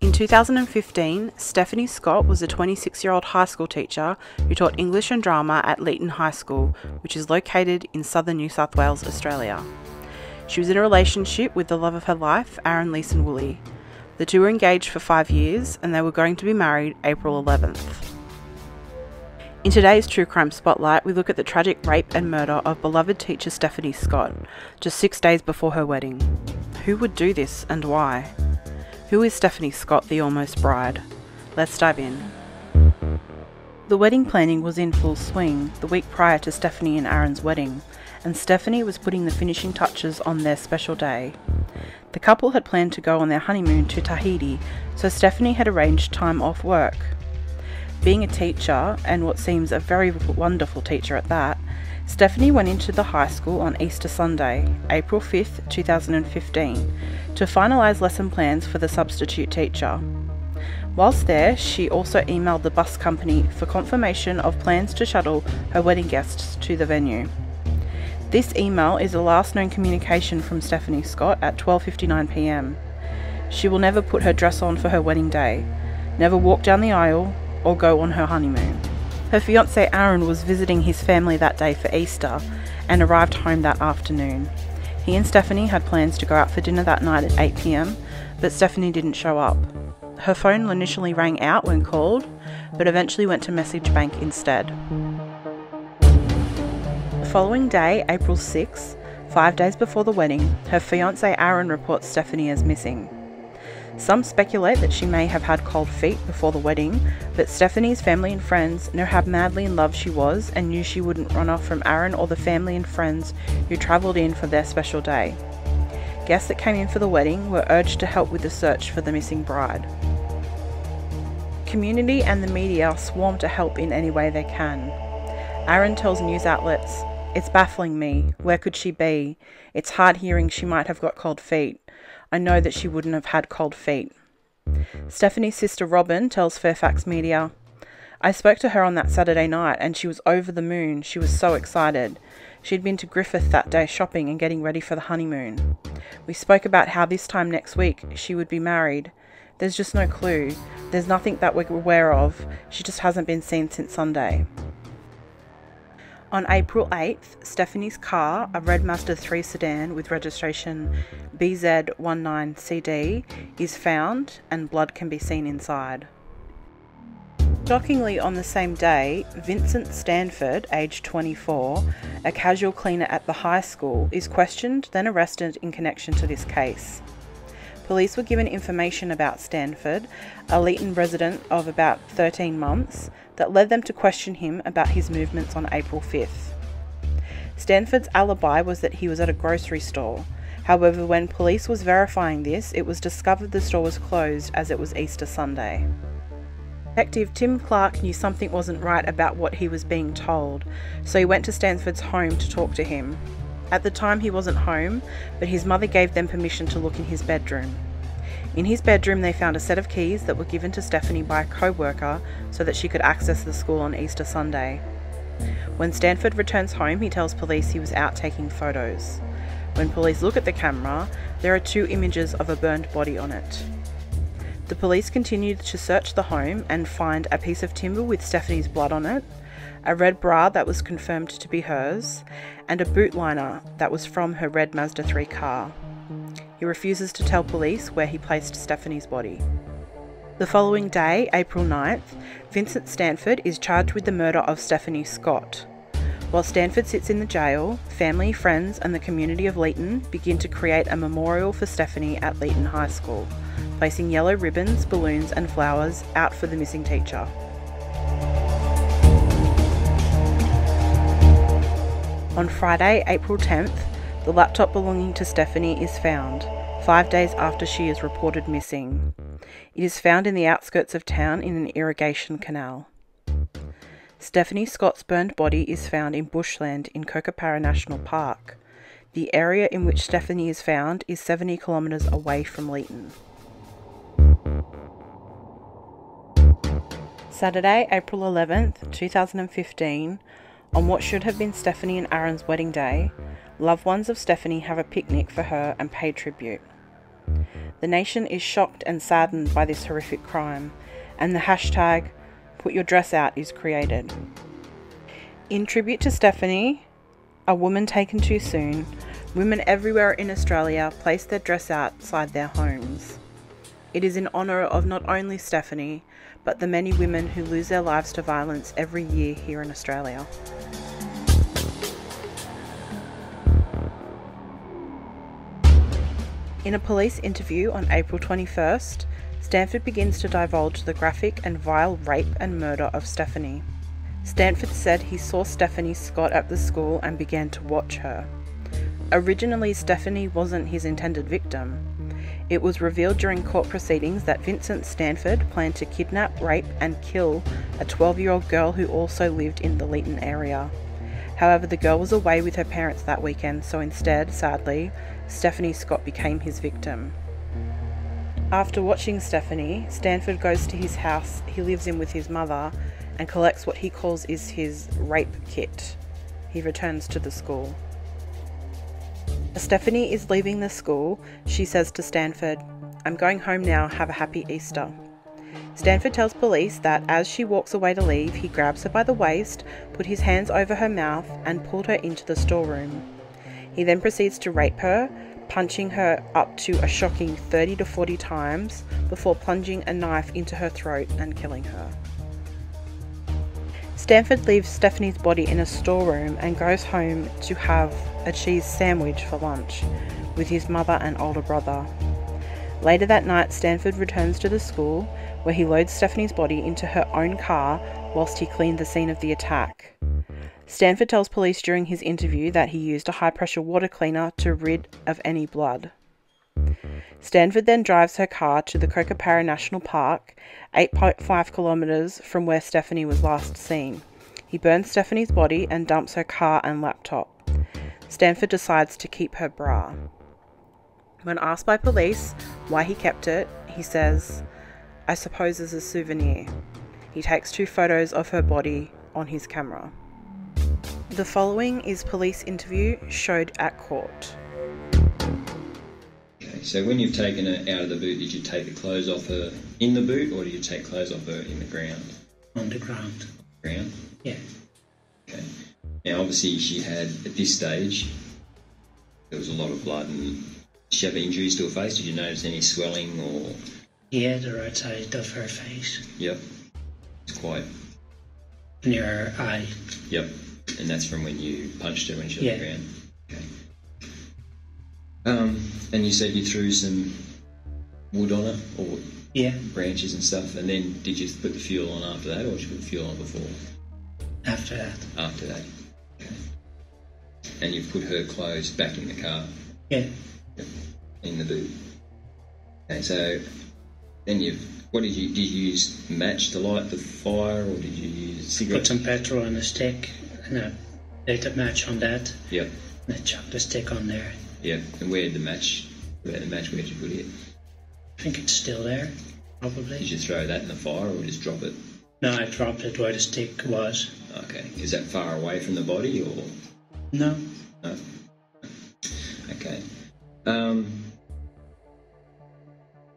In 2015, Stephanie Scott was a 26 year old high school teacher who taught English and drama at Leeton High School, which is located in southern New South Wales, Australia. She was in a relationship with the love of her life, Aaron Leeson Woolley. The two were engaged for five years and they were going to be married April 11th. In today's True Crime Spotlight, we look at the tragic rape and murder of beloved teacher Stephanie Scott, just six days before her wedding. Who would do this and why? Who is Stephanie Scott, the almost bride? Let's dive in. The wedding planning was in full swing the week prior to Stephanie and Aaron's wedding, and Stephanie was putting the finishing touches on their special day. The couple had planned to go on their honeymoon to Tahiti, so Stephanie had arranged time off work. Being a teacher, and what seems a very wonderful teacher at that, Stephanie went into the high school on Easter Sunday, April 5th, 2015, to finalise lesson plans for the substitute teacher. Whilst there, she also emailed the bus company for confirmation of plans to shuttle her wedding guests to the venue. This email is the last known communication from Stephanie Scott at 12:59 p.m. She will never put her dress on for her wedding day, never walk down the aisle, or go on her honeymoon. Her fiance Aaron was visiting his family that day for Easter and arrived home that afternoon. He and Stephanie had plans to go out for dinner that night at 8 pm, but Stephanie didn't show up. Her phone initially rang out when called, but eventually went to message bank instead. The following day, April 6, five days before the wedding, her fiance Aaron reports Stephanie as missing. Some speculate that she may have had cold feet before the wedding, but Stephanie's family and friends know how madly in love she was and knew she wouldn't run off from Aaron or the family and friends who travelled in for their special day. Guests that came in for the wedding were urged to help with the search for the missing bride. Community and the media swarm to help in any way they can. Aaron tells news outlets, It's baffling me. Where could she be? It's hard hearing she might have got cold feet. I know that she wouldn't have had cold feet. Stephanie's sister Robin tells Fairfax Media, I spoke to her on that Saturday night and she was over the moon. She was so excited. She'd been to Griffith that day shopping and getting ready for the honeymoon. We spoke about how this time next week she would be married. There's just no clue. There's nothing that we're aware of. She just hasn't been seen since Sunday. On April 8th, Stephanie's car, a red Mazda 3 sedan with registration BZ19CD, is found and blood can be seen inside. Shockingly, on the same day, Vincent Stanford, aged 24, a casual cleaner at the high school, is questioned, then arrested in connection to this case. Police were given information about Stanford, a Leeton resident of about 13 months, that led them to question him about his movements on April 5th. Stanford's alibi was that he was at a grocery store. However, when police was verifying this, it was discovered the store was closed as it was Easter Sunday. Detective Tim Clark knew something wasn't right about what he was being told, so he went to Stanford's home to talk to him. At the time, he wasn't home, but his mother gave them permission to look in his bedroom. In his bedroom, they found a set of keys that were given to Stephanie by a co worker so that she could access the school on Easter Sunday. When Stanford returns home, he tells police he was out taking photos. When police look at the camera, there are two images of a burned body on it. The police continued to search the home and find a piece of timber with Stephanie's blood on it, a red bra that was confirmed to be hers, and a boot liner that was from her red Mazda 3 car. He refuses to tell police where he placed Stephanie's body. The following day, April 9th, Vincent Stanford is charged with the murder of Stephanie Scott. While Stanford sits in the jail, family, friends, and the community of Leeton begin to create a memorial for Stephanie at Leeton High School, placing yellow ribbons, balloons, and flowers out for the missing teacher. On Friday, April 10th, the laptop belonging to Stephanie is found, five days after she is reported missing. It is found in the outskirts of town in an irrigation canal. Stephanie Scott's burned body is found in bushland in Cocoparra National Park. The area in which Stephanie is found is 70 kilometres away from Leeton. Saturday, April 11th, 2015, on what should have been Stephanie and Aaron's wedding day, loved ones of Stephanie have a picnic for her and pay tribute. The nation is shocked and saddened by this horrific crime, and the hashtag Put Your Dress Out is created. In tribute to Stephanie, a woman taken too soon, women everywhere in Australia place their dress outside their homes. It is in honour of not only Stephanie, but the many women who lose their lives to violence every year here in Australia. In a police interview on April 21st, Stanford begins to divulge the graphic and vile rape and murder of Stephanie. Stanford said he saw Stephanie Scott at the school and began to watch her. Originally, Stephanie wasn't his intended victim. It was revealed during court proceedings that Vincent Stanford planned to kidnap, rape, and kill a 12 year old girl who also lived in the Leeton area. However, the girl was away with her parents that weekend, so instead, sadly, Stephanie Scott became his victim. After watching Stephanie, Stanford goes to his house he lives in with his mother and collects what he calls is his rape kit. He returns to the school. Stephanie is leaving the school, she says to Stanford, I'm going home now, have a happy Easter. Stanford tells police that as she walks away to leave, he grabs her by the waist, put his hands over her mouth, and pulled her into the storeroom. He then proceeds to rape her, punching her up to a shocking 30 to 40 times before plunging a knife into her throat and killing her. Stanford leaves Stephanie's body in a storeroom and goes home to have a cheese sandwich for lunch with his mother and older brother. Later that night, Stanford returns to the school where he loads Stephanie's body into her own car whilst he cleaned the scene of the attack. Stanford tells police during his interview that he used a high pressure water cleaner to rid of any blood. Stanford then drives her car to the Cocoparra National Park, 8.5 kilometres from where Stephanie was last seen. He burns Stephanie's body and dumps her car and laptop. Stanford decides to keep her bra. When asked by police why he kept it, he says, I suppose as a souvenir. He takes two photos of her body on his camera. The following is police interview showed at court. So when you've taken her out of the boot, did you take the clothes off her in the boot or did you take clothes off her in the ground? On the ground. Ground? Yeah. Okay. Now, obviously, she had, at this stage, there was a lot of blood and did she have injuries to her face? Did you notice any swelling or? Yeah, the right side of her face. Yep. It's quite. Near her eye. Yep. And that's from when you punched her when she was Yeah. on the ground? Okay. Um, and you said you threw some wood on it, or Yeah. branches and stuff, and then did you put the fuel on after that or did you put the fuel on before? After that. After that. Okay. And you put her clothes back in the car, Yeah. in the boot. Okay, so then you've what did you did you use match to light the fire or did you use Put cigarette? some petrol on a stick and I lit a match on that Yep, and I chucked the stick on there. Yep. And where did the match where the match where did you put it? I think it's still there. Probably. Did you throw that in the fire or just drop it? No, I dropped it where the stick was. Okay. Is that far away from the body or No. no? Okay. Um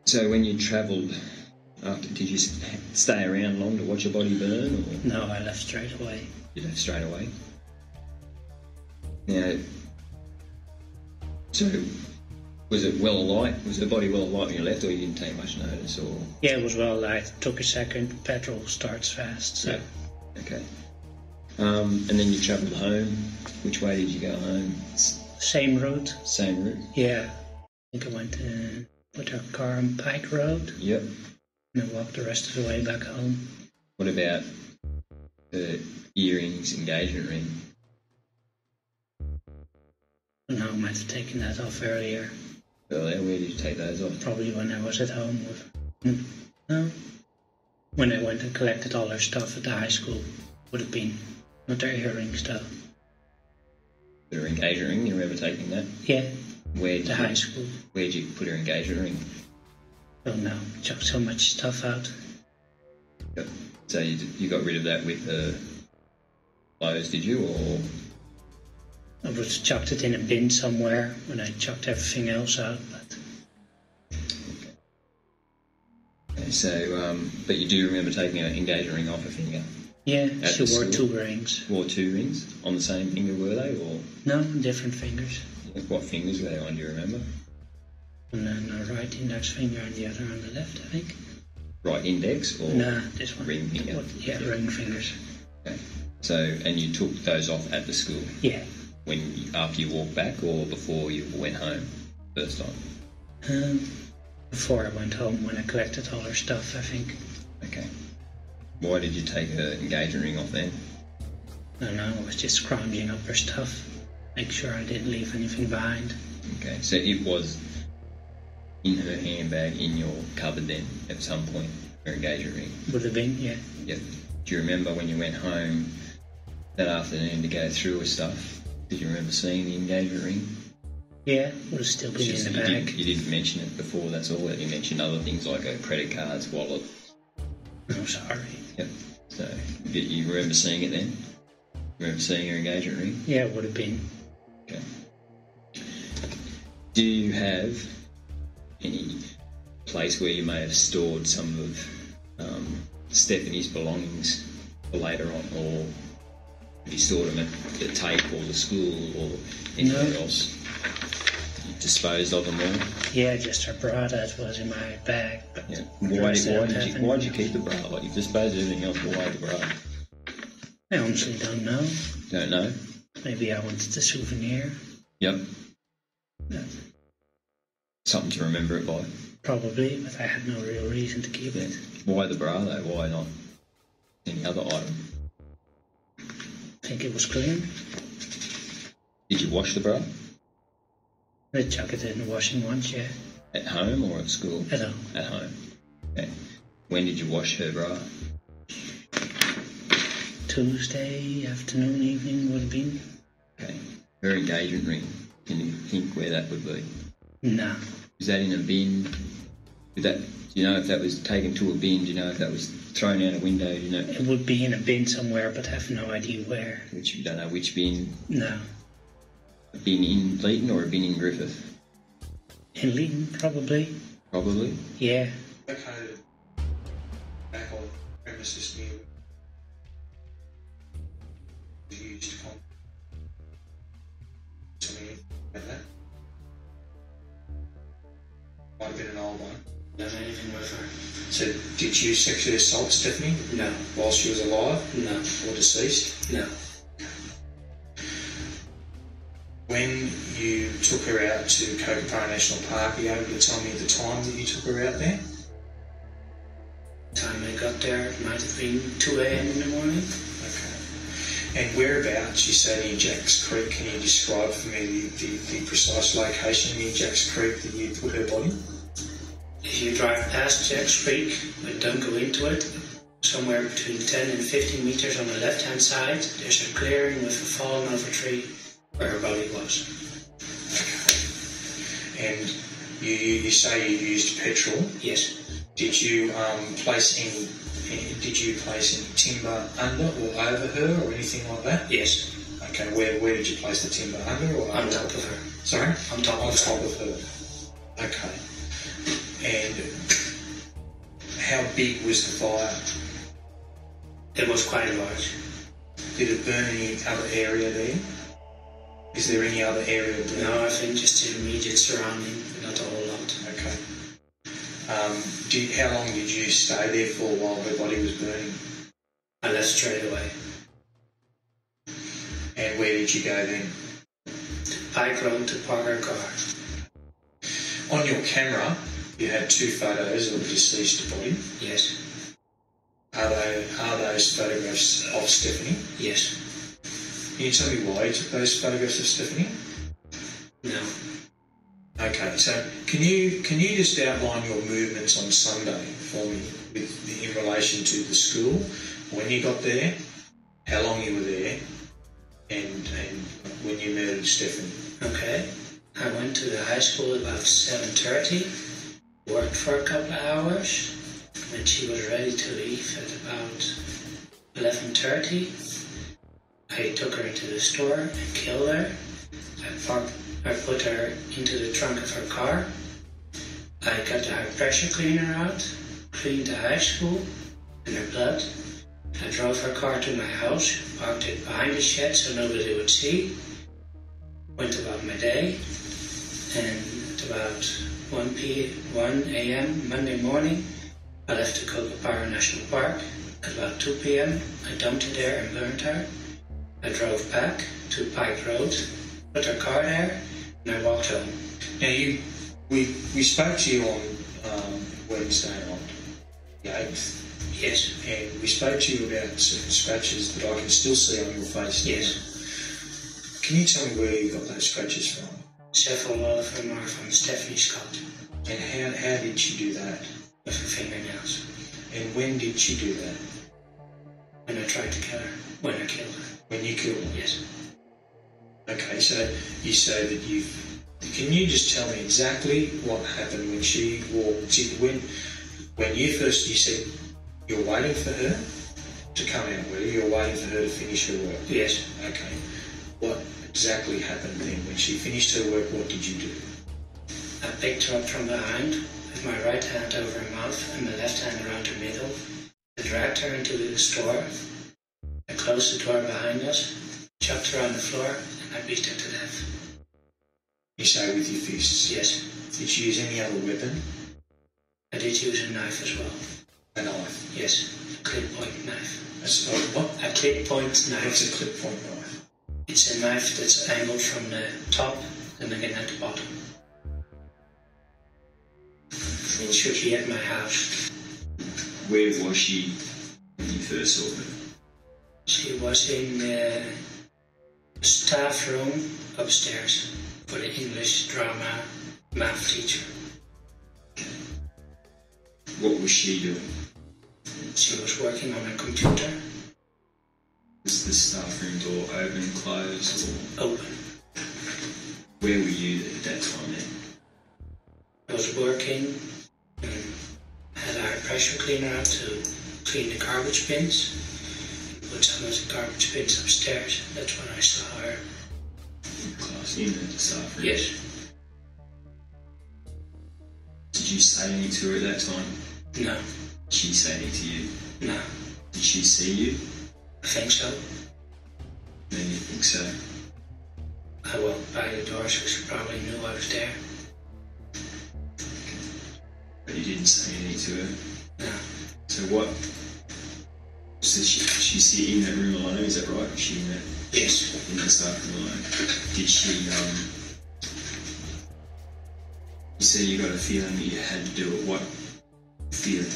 so when you travelled after did you stay around long to watch your body burn or No, I left straight away. You left straight away. Now, so was it well alight? Was the body well alight when you left, or you didn't take much notice? Or Yeah, it was well light. Took a second. Petrol starts fast. So Yeah. okay, um, and then you travelled home. Which way did you go home? Same route. Same route. Yeah. I think I went to put our car on Pike Road Yep. and I walked the rest of the way back home. What about the earrings, engagement ring? No, I might have taken that off earlier. Earlier, where did you take those off? Probably when I was at home with. Hmm, no. When I went and collected all her stuff at the high school. Would have been. Not her earring stuff. Her engagement ring. You remember taking that? Yeah, Where did the you, high school. Where did you put her engagement ring? Don't know. Chucked so much stuff out. Yep. So you, you got rid of that with her clothes, did you? Or I was chucked it in a bin somewhere when I chucked everything else out. But okay, so, um, but you do remember taking an engagement ring off a finger? yeah, At she wore two rings. Wore two rings on the same finger, were they? Or No, different fingers. what fingers were they on? Do you remember? And then a right index finger and the other on the left, I think. Right index or Nah, this one. ring finger? What- Yeah, ring fingers. Okay. So, and you took those off at the school Yeah. When after you walked back or before you went home first time? Um, before I went home, when I collected all her stuff, I think. Okay. Why did you take her engagement ring off then? I don't know, I was just scrounging up her stuff. Make sure I didn't leave anything behind. Okay, so it was in her handbag in your cupboard then at some point, her engagement ring. Would have been, yeah. Yep. Do you remember when you went home that afternoon to go through her stuff? Did you remember seeing the engagement ring? Yeah, would have still been in the you, bag. didn't, you didn't mention it before, that's all. You mentioned other things like a credit cards, wallet. I'm sorry. Yep. So you, you remember seeing it then? Remember seeing her engagement ring? Yeah, it would have been. Okay. Do you have any place where you may have stored some of um, Stephanie's belongings for later on, or you stored them at the tape or the school or anywhere No. else? You disposed of them all. Yeah, just her bra that was in my bag. But Yeah. Why did, why did you why did you keep the bra? Like you've disposed of everything else, but why the bra? I honestly don't know. Don't know. Maybe I wanted the souvenir. Yep. Yeah. Something to remember it by. Probably, but I had no real reason to keep it. Why the bra though? Why not any other item? I think it was clean. Did you wash the bra I chuck it in the washing once, yeah. at home or at school? I don't At home. Okay. When did you wash her bra? Tuesday afternoon, evening would have been. Okay. Her engagement ring. Can you think where that would be? No, Is that in a bin? Did that? Do you know if that was taken to a bin? Do you know if that was thrown out a window? Do you know? it would be in a bin somewhere, but I have no idea where. Which you don't know which bin? No, A bin in Leeton or a bin in Griffith? in Leeton, probably. Probably. Yeah, located back on premises near used con- something like that. Might have been an old one. Done anything with her. So, did you sexually assault Stephanie No, while she was alive no, or deceased? no. When you took her out to Cocoparra National Park, are you able to tell me the time that you took her out there? The Time I got there, it might have been 2 a.m. in the morning. Okay. And whereabouts you say near Jacks Creek, can you describe for me the, the, the precise location near Jacks Creek that you put her body? If you drive past Jacks Creek, but don't go into it, somewhere between 10 and 15 meters on the left hand side, there's a clearing with a fallen over tree where her body was. Okay. And you, you, say you used petrol. Yes, Did you um, place any, any? Did you place any timber under or over her or anything like that? yes, Okay. Where where did you place the timber under or on over? top of her. Sorry. On top on of top her. of her. Okay. And how big was the fire? It was quite large. Did it burn any other area there? Is there any other area burning? No, I think just the immediate surrounding, not a whole lot. Okay. Um, did, how long did you stay there for while her body was burning? I left straight away. And where did you go then? Pike Road to park our car. On your camera, you had two photos of the deceased body. Yes, Are they are those photographs of Stephanie? yes, Can you tell me why you took those photographs of Stephanie? no. Okay, so can you can you just outline your movements on Sunday for me with, in relation to the school, when you got there, how long you were there, and and when you murdered Stephanie? Okay. I went to the high school about 7.30, worked for a couple of hours. When she was ready to leave at about 11.30. I took her into the store and killed her. I, parked, I put her into the trunk of her car. I got the high pressure cleaner out, cleaned the high school and her blood. I drove her car to my house, parked it behind the shed so nobody would see. Went about my day, and at about 1 p 1 a.m. Monday morning, I left to Cocoparra National Park. At about 2 p.m., I dumped her there and burned her. I drove back to Pike Road, put her car there, and I walked home. Now you, we we spoke to you on um, Wednesday on the eighth, Yes, and we spoke to you about certain scratches that I can still see on your face. now. yes. Can you tell me where you got those scratches from? Several of them are from Stephanie Scott And how, how did she do that? with her fingernails. And when did she do that? When I tried to kill her, when I killed her. When you killed her? Yes. Okay, so you say that you've. Can you just tell me exactly what happened when she walked? When when you first you said you're waiting for her to come out, were you? You're waiting for her to finish her work. Yes. Okay. What exactly happened then? When she finished her work, what did you do? I picked her up from behind with my right hand over her mouth and my left hand around her middle. I dragged her into the store. I closed the door behind us, chucked her on the floor, and I beat her to death. You say with your fists. Yes. Did you use any other weapon? I did use a knife as well. A knife. Yes. A clip point knife. Oh, what? A clip point What's knife. a clip point knife? It's a knife that's angled from the top and again at the bottom. It should be at my house. Where was she when you first saw her? She was in uh, the staff room upstairs for the English drama math teacher. What was she doing? She was working on a computer, Was the staff room door open, closed, or open. where were you at that time then? I was working and had our pressure cleaner out to clean the garbage bins. Put some of the garbage bins upstairs. That's when I saw her. Class, in the staff room? Yes. Did you say anything to her at that time? No. Did she say anything to you? No. Did she see you? I think so. Then you think so? I walked by the door, so she probably knew I was there. But you didn't say anything to her? No. So what? So she, she's here in that room alone, is that right? Is she in that, Yes. in that staff room alone? Did she, um... You said you got a feeling that you had to do it. What feeling?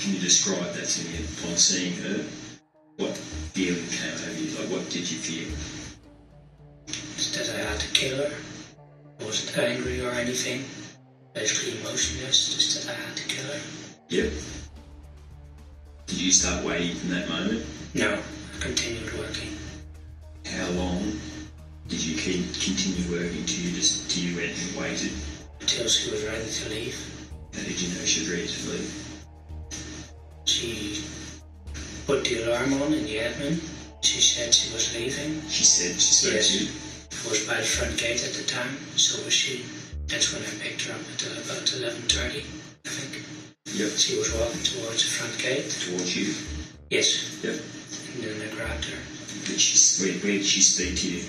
Can you describe that to me upon seeing her? What feeling came over you? Like, what did you feel? It's that I had to kill her. I wasn't angry or anything. Basically emotionless, just that I had to kill her. Yep. Did you start waiting from that moment? No. I continued working. How long did you keep continue working till you just till you went and waited? Until she was ready to leave. How did you know she was ready to leave? She put the alarm on in the admin. She said she was leaving. She said she spoke Yes. I was by the front gate at the time, so was she. That's when I picked her up at about 11.30, I think. Yep. She was walking towards the front gate. Towards you. Yes. Yep. And then I grabbed her. Did she, where did she speak to you?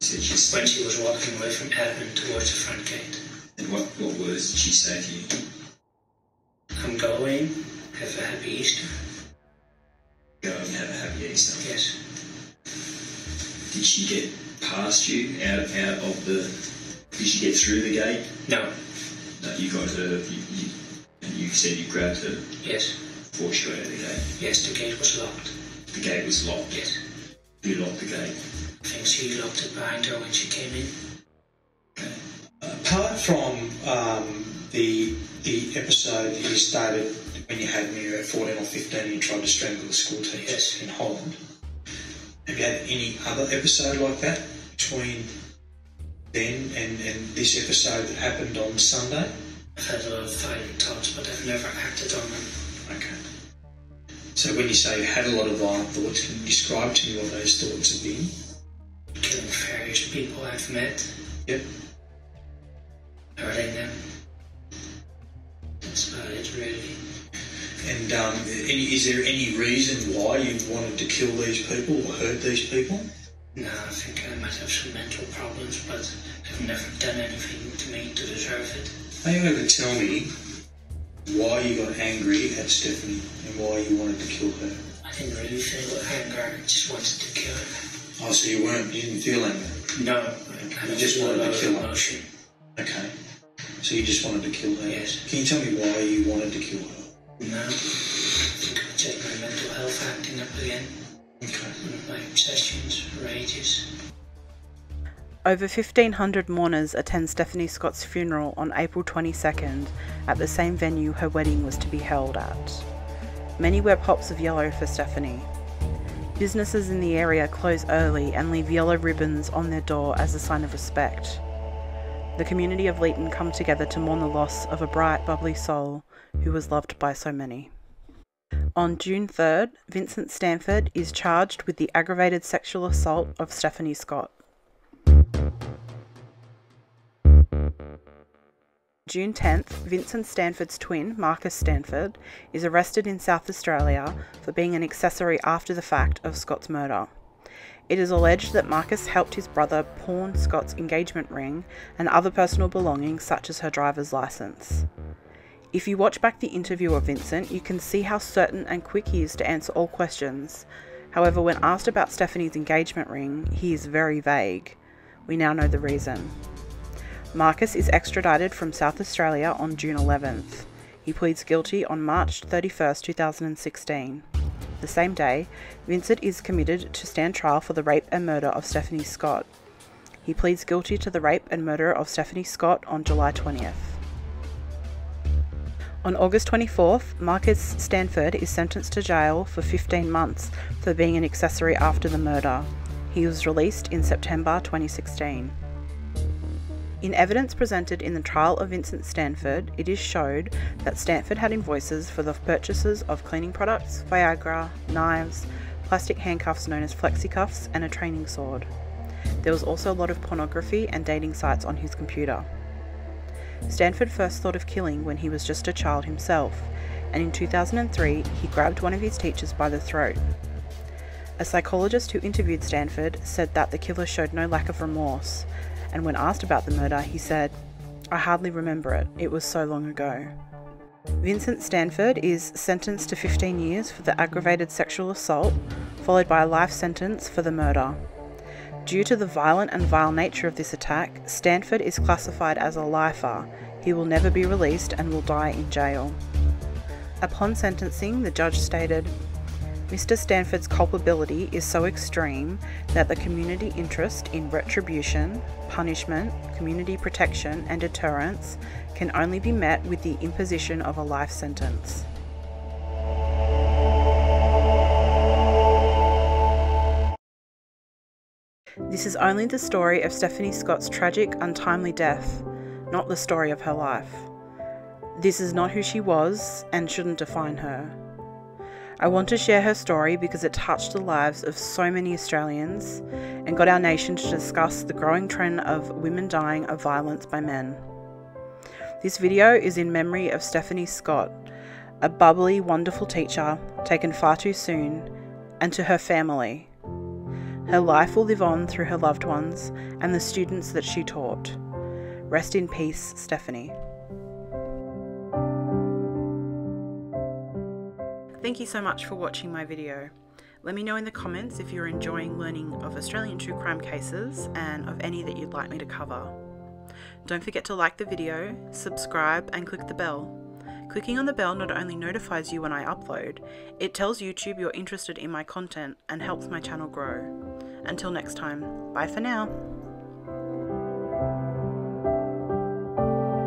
Said she When she was walking away from admin towards the front gate. And what, what words did she say to you? I'm going. Have a happy Easter. Go and have a happy Easter. Yes. Did she get past you out out of the? Did she get through the gate? No. No, you got her. You, you, and you said you grabbed her Yes. before she got out of the gate. Yes, the gate was locked. The gate was locked. Yes. Who locked the gate? I think she locked it behind her when she came in. Okay. Apart from um, the the episode that you stated when you had me at 14 or 15 and you tried to strangle a school teacher Yes. in Holland, have you had any other episode like that between then and, and this episode that happened on Sunday? I've had a lot of violent thoughts, but I've never acted on them. Okay. So So when you say you had a lot of violent thoughts, can you describe to me what those thoughts have been? Killing various people I've met, Yep. hurting them. That's about it, really. And um, any, is there any reason why you wanted to kill these people or hurt these people? No, I think I might have some mental problems, but I've never done anything to me to deserve it. Are you able to tell me why you got angry at Stephanie and why you wanted to kill her? I didn't really feel anger, I just wanted to kill her. Oh, so you weren't, you didn't feel anger? No, I kind You of just wanted to kill her. emotion. Okay. So you just wanted to kill her? Yes. Can you tell me why you wanted to kill her? No, checked my mental health acting up again. Over 1,500 mourners attend Stephanie Scott's funeral on April 22nd at the same venue her wedding was to be held at. Many wear pops of yellow for Stephanie. Businesses in the area close early and leave yellow ribbons on their door as a sign of respect. The community of Leeton come together to mourn the loss of a bright, bubbly soul who was loved by so many. On June 3rd, Vincent Stanford is charged with the aggravated sexual assault of Stephanie Scott. June 10th, Vincent Stanford's twin, Marcus Stanford, is arrested in South Australia for being an accessory after the fact of Scott's murder. It is alleged that Marcus helped his brother pawn Scott's engagement ring and other personal belongings, such as her driver's license. If you watch back the interview of Vincent, you can see how certain and quick he is to answer all questions. However, when asked about Stephanie's engagement ring, he is very vague. We now know the reason. Marcus is extradited from South Australia on June 11th. He pleads guilty on March 31st, 2016. The same day, Vincent is committed to stand trial for the rape and murder of Stephanie Scott. He pleads guilty to the rape and murder of Stephanie Scott on July 20th. On August 24th, Marcus Stanford is sentenced to jail for 15 months for being an accessory after the murder. He was released in September 2016. In evidence presented in the trial of Vincent Stanford, it is showed that Stanford had invoices for the purchases of cleaning products, Viagra, knives, plastic handcuffs known as flexicuffs, and a training sword. There was also a lot of pornography and dating sites on his computer. Stanford first thought of killing when he was just a child himself, and in 2003 he grabbed one of his teachers by the throat. A psychologist who interviewed Stanford said that the killer showed no lack of remorse, and when asked about the murder, he said, I hardly remember it, it was so long ago. Vincent Stanford is sentenced to 15 years for the aggravated sexual assault, followed by a life sentence for the murder. Due to the violent and vile nature of this attack, Stanford is classified as a lifer. He will never be released and will die in jail. Upon sentencing, the judge stated, Mr. Stanford's culpability is so extreme that the community interest in retribution, punishment, community protection, and deterrence can only be met with the imposition of a life sentence. This is only the story of Stephanie Scott's tragic, untimely death, not the story of her life. This is not who she was and shouldn't define her. I want to share her story because it touched the lives of so many Australians and got our nation to discuss the growing trend of women dying of violence by men. This video is in memory of Stephanie Scott, a bubbly, wonderful teacher taken far too soon, and to her family. Her life will live on through her loved ones and the students that she taught. Rest in peace, Stephanie. Thank you so much for watching my video. Let me know in the comments if you're enjoying learning of Australian true crime cases and of any that you'd like me to cover. Don't forget to like the video, subscribe, and click the bell. Clicking on the bell not only notifies you when I upload, it tells YouTube you're interested in my content and helps my channel grow. Until next time, bye for now.